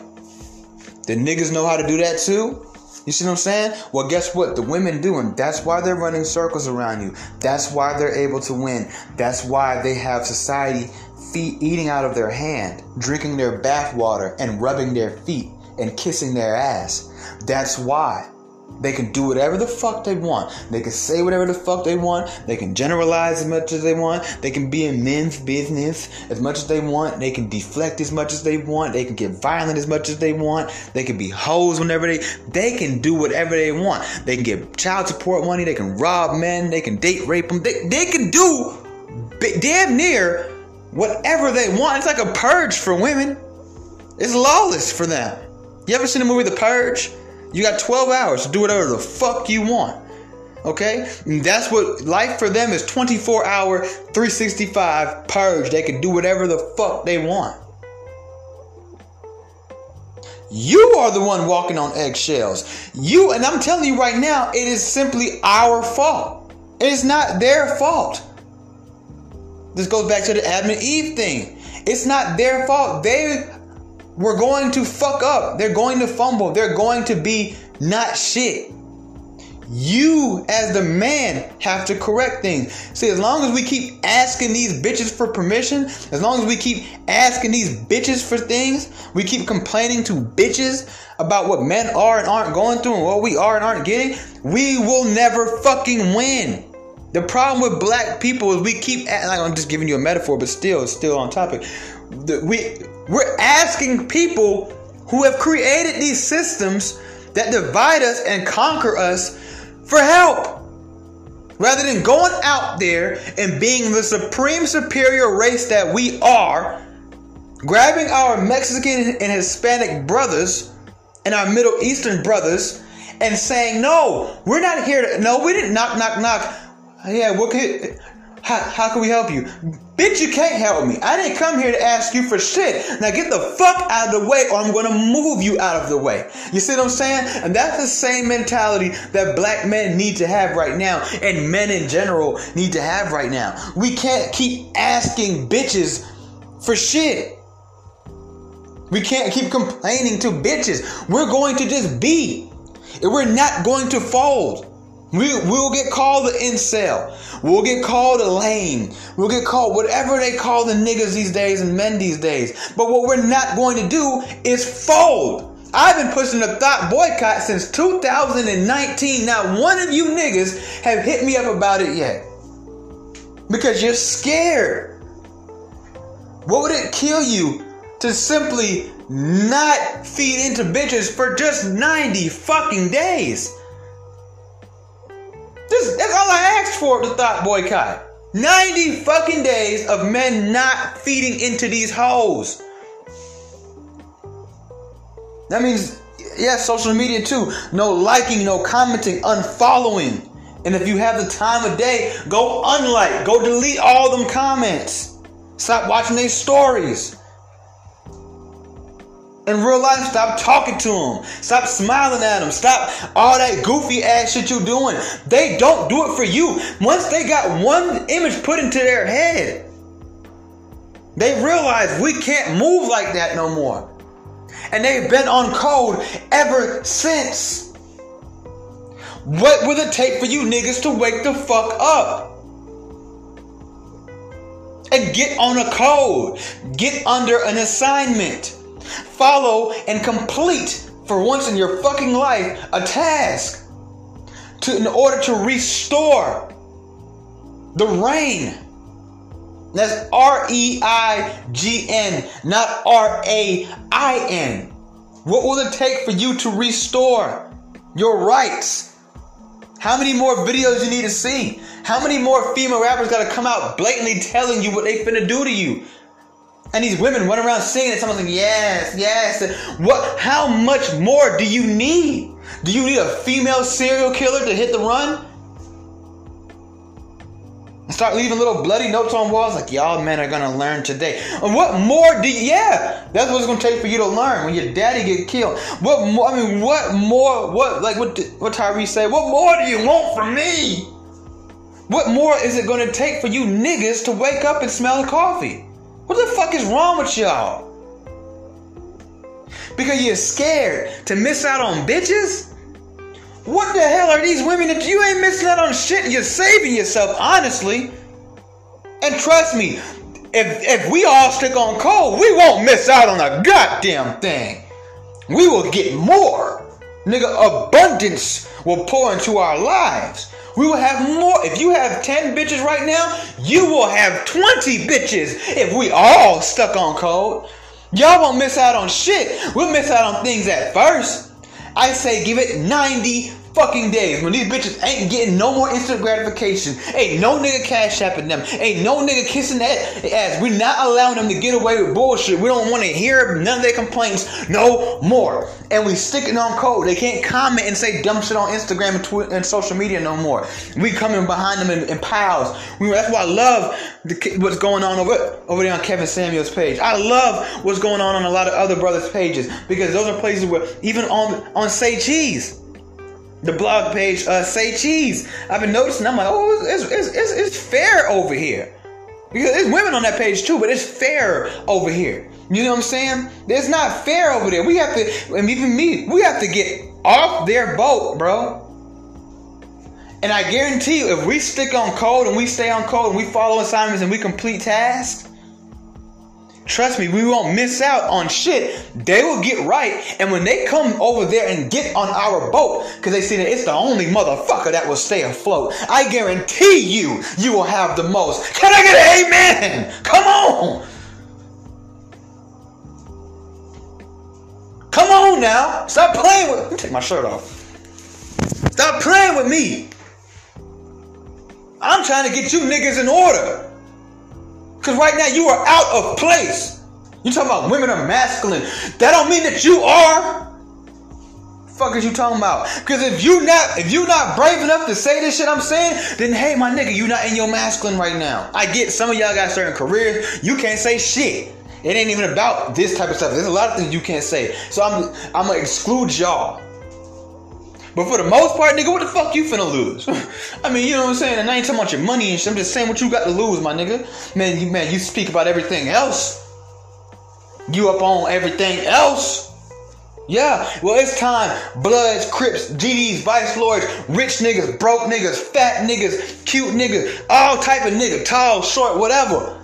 The niggas know how to do that too? You see what I'm saying? Well, guess what? The women do, and that's why they're running circles around you. That's why they're able to win. That's why they have society feet eating out of their hand, drinking their bath water, and rubbing their feet and kissing their ass. That's why. They can do whatever the fuck they want. They can say whatever the fuck they want. They can generalize as much as they want. They can be in men's business as much as they want. They can deflect as much as they want. They can get violent as much as they want. They can be hoes whenever they they can do whatever they want. They can get child support money. They can rob men. They can date rape them. They, they can do damn near whatever they want. It's like a purge for women. It's lawless for them. You ever seen the movie The Purge? You got 12 hours to do whatever the fuck you want. Okay? And that's what life for them is 24 hour, 365 purge. They can do whatever the fuck they want. You are the one walking on eggshells. You, and I'm telling you right now, it is simply our fault. It is not their fault. This goes back to the Adam and Eve thing. It's not their fault. They were going to fuck up. They're going to fumble. They're going to be not shit. You, as the man, have to correct things. See, as long as we keep asking these bitches for permission, as long as we keep asking these bitches for things, we keep complaining to bitches about what men are and aren't going through and what we are and aren't getting, we will never fucking win. The problem with black people is we keep, like I'm just giving you a metaphor, but still, it's still on topic. We, we're asking people who have created these systems that divide us and conquer us for help. Rather than going out there and being the supreme superior race that we are, grabbing our Mexican and Hispanic brothers and our Middle Eastern brothers and saying, no, we're not here to, no, we didn't knock, knock, knock. Yeah, what could, how, how can we help you? Bitch, you can't help me. I didn't come here to ask you for shit. Now get the fuck out of the way or I'm to move you out of the way. You see what I'm saying? And that's the same mentality that black men need to have right now and men in general need to have right now. We can't keep asking bitches for shit. We can't keep complaining to bitches. We're going to just be. And we're not going to fold. We, we'll get called the incel. We'll get called a lame. We'll get called whatever they call the niggas these days and men these days. But what we're not going to do is fold. I've been pushing the thought boycott since 2019. Not one of you niggas have hit me up about it yet. Because you're scared. What would it kill you to simply not feed into bitches for just 90 fucking days? This, that's all I asked for the thought boycott. 90 fucking days of men not feeding into these hoes. That means, yeah, social media too. No liking, no commenting, unfollowing. And if you have the time of day, go unlike, go delete all them comments. Stop watching their stories. In real life, stop talking to them. Stop smiling at them. Stop all that goofy ass shit you're doing. They don't do it for you. Once they got one image put into their head, they realize we can't move like that no more. And they've been on code ever since. What will it take for you niggas to wake the fuck up? And get on a code. Get under an assignment follow, and complete for once in your fucking life a task to in order to restore the reign. That's R E I G N, not R A I N. What will it take for you to restore your rights? How many more videos you need to see? How many more female rappers gotta come out blatantly telling you what they finna do to you? And these women run around singing, and someone's like, yes, yes. What? How much more do you need? Do you need a female serial killer to hit the run? And start leaving little bloody notes on walls like y'all men are gonna learn today. And what more do you, yeah, that's what it's gonna take for you to learn when your daddy get killed. What more? I mean, what more? What like what? What Tyree say? What more do you want from me? What more is it gonna take for you niggas to wake up and smell the coffee? What the fuck is wrong with y'all? Because you're scared to miss out on bitches? What the hell are these women that you ain't missing out on shit? You're saving yourself, honestly. And trust me, if if we all stick on cold, we won't miss out on a goddamn thing. We will get more. Nigga, abundance will pour into our lives. We will have more. If you have 10 bitches right now, you will have 20 bitches if we all stuck on code. Y'all won't miss out on shit. We'll miss out on things at first. I say give it 90 fucking days when these bitches ain't getting no more instant gratification. Ain't no nigga cash apping them. Ain't no nigga kissing that ass. We're not allowing them to get away with bullshit. We don't want to hear none of their complaints no more. And we sticking on code. They can't comment and say dumb shit on Instagram and Twitter and social media no more. We coming behind them in, in piles. We, that's why I love the, what's going on over over there on Kevin Samuels' page. I love what's going on on a lot of other brothers' pages because those are places where even on on Say Cheese the blog page uh, say cheese. I've been noticing. I'm like, oh, it's, it's, it's, it's fair over here because there's women on that page too, but it's fair over here. You know what I'm saying? It's not fair over there. We have to, and even me, we have to get off their boat, bro. And I guarantee you, if we stick on code and we stay on code and we follow assignments and we complete tasks, Trust me, we won't miss out on shit. They will get right. And when they come over there and get on our boat, because they see that it's the only motherfucker that will stay afloat, I guarantee you, you will have the most. Can I get an amen? Come on. Come on now. Stop playing with me take my shirt off. Stop playing with me. I'm trying to get you niggas in order. Because right now you are out of place. You talking about women are masculine. That don't mean that you are. Fuck is you talking about? Because if you not if you not brave enough to say this shit I'm saying, then hey my nigga, you not in your masculine right now. I get some of y'all got certain careers, you can't say shit. It ain't even about this type of stuff. There's a lot of things you can't say. So I'm I'm gonna exclude y'all. But for the most part, nigga, what the fuck you finna lose? I mean, you know what I'm saying? And I ain't talking about your money and shit. I'm just saying what you got to lose, my nigga. Man, you man, you speak about everything else. You up on everything else. Yeah, well, it's time. Bloods, Crips, GDs, Vice Lords, rich niggas, broke niggas, fat niggas, cute niggas, all type of nigga, tall, short, whatever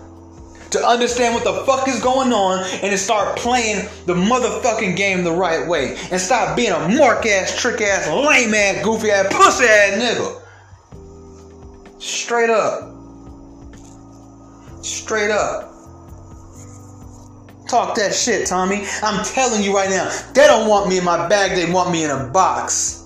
to understand what the fuck is going on and to start playing the motherfucking game the right way and stop being a mark ass, trick ass, lame ass, goofy ass, pussy ass nigga. Straight up. Straight up. Talk that shit, Tommy. I'm telling you right now, they don't want me in my bag, they want me in a box.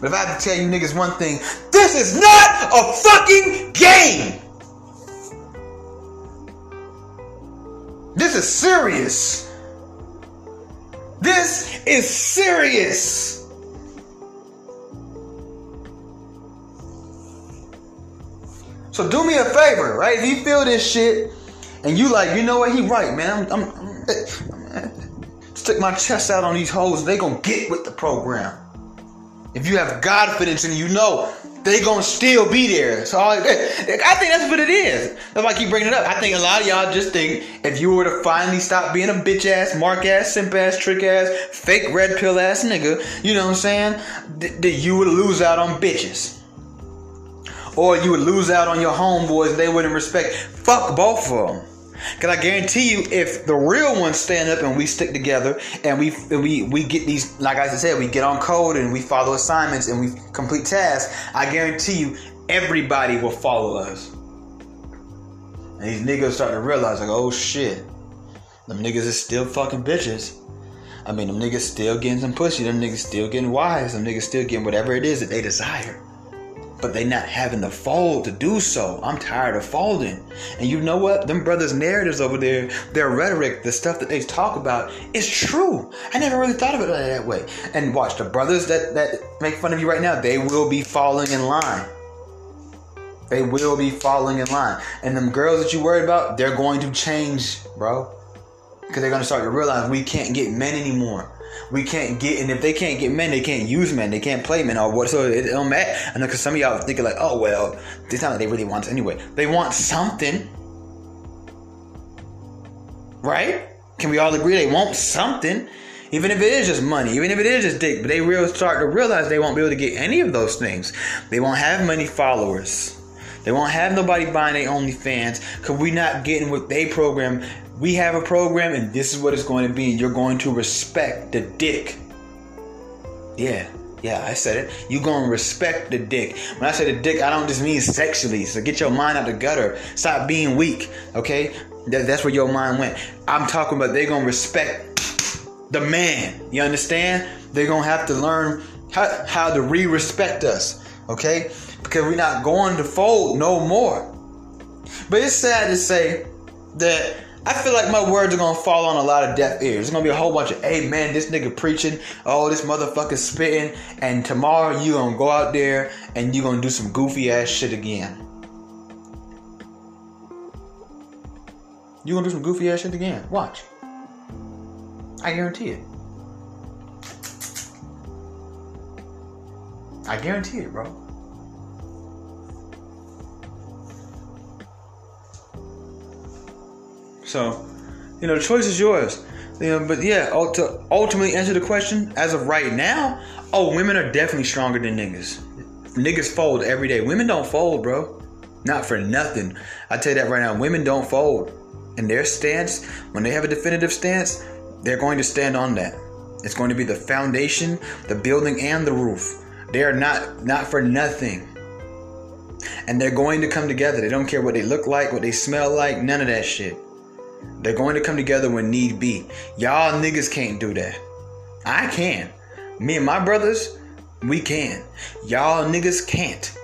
But if I have to tell you niggas one thing, this is not a fucking game. This is serious. This is serious. So do me a favor, right? If you feel this shit and you like, you know what, he right, man. I'm, I'm, I'm stick my chest out on these hoes. They gonna get with the program. If you have confidence and you know they gonna still be there. So I, I think that's what it is. That's why I keep bringing it up. I think a lot of y'all just think if you were to finally stop being a bitch ass, mark ass, simp ass, trick ass, fake red pill ass nigga, you know what I'm saying? That you would lose out on bitches. Or you would lose out on your homeboys, they wouldn't respect. Fuck both of them. Cause I guarantee you, if the real ones stand up and we stick together and we we we get these, like I said, we get on code and we follow assignments and we complete tasks. I guarantee you, everybody will follow us. And these niggas start to realize, like, oh shit, them niggas is still fucking bitches. I mean, them niggas still getting some pussy. Them niggas still getting wise. Them niggas still getting whatever it is that they desire but they not having the fold to do so. I'm tired of folding. And you know what? Them brothers' narratives over there, their rhetoric, the stuff that they talk about is true. I never really thought of it that way. And watch the brothers that, that make fun of you right now, they will be falling in line. They will be falling in line. And them girls that you worried about, they're going to change, bro. Because they're going to start to realize we can't get men anymore we can't get, and if they can't get men, they can't use men, they can't play men or what. So it don't matter. I know because some of y'all thinking like, oh well, this not like they really want anyway. They want something, right? Can we all agree they want something? Even if it is just money, even if it is just dick, but they will start to realize they won't be able to get any of those things. They won't have many followers. They won't have nobody buying their OnlyFans because we not getting what they program we have a program and this is what it's going to be you're going to respect the dick yeah yeah i said it you're going to respect the dick when i say the dick i don't just mean sexually so get your mind out the gutter stop being weak okay that's where your mind went i'm talking about they're going to respect the man. You understand? They're gonna have to learn how, how to re-respect us, okay? Because we're not going to fold no more. But it's sad to say that I feel like my words are gonna fall on a lot of deaf ears. There's gonna be a whole bunch of, hey man, this nigga preaching, oh this motherfucker spitting, and tomorrow you gonna go out there and you gonna do some goofy ass shit again. You gonna do some goofy ass shit again? Watch. I guarantee it. I guarantee it, bro. So, you know, the choice is yours. You know, but yeah, to ultimately answer the question, as of right now, oh, women are definitely stronger than niggas. Niggas fold every day. Women don't fold, bro. Not for nothing. I tell you that right now. Women don't fold. And their stance, when they have a definitive stance, they're going to stand on that. It's going to be the foundation, the building, and the roof. They are not not for nothing. And they're going to come together. They don't care what they look like, what they smell like, none of that shit. They're going to come together when need be. Y'all niggas can't do that. I can. Me and my brothers, we can. Y'all niggas can't.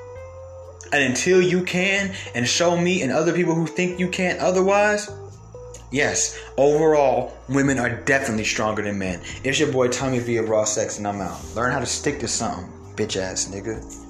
And until you can and show me and other people who think you can't otherwise, yes, overall, women are definitely stronger than men. It's your boy Tommy via Raw Sex, and I'm out. Learn how to stick to something, bitch ass nigga.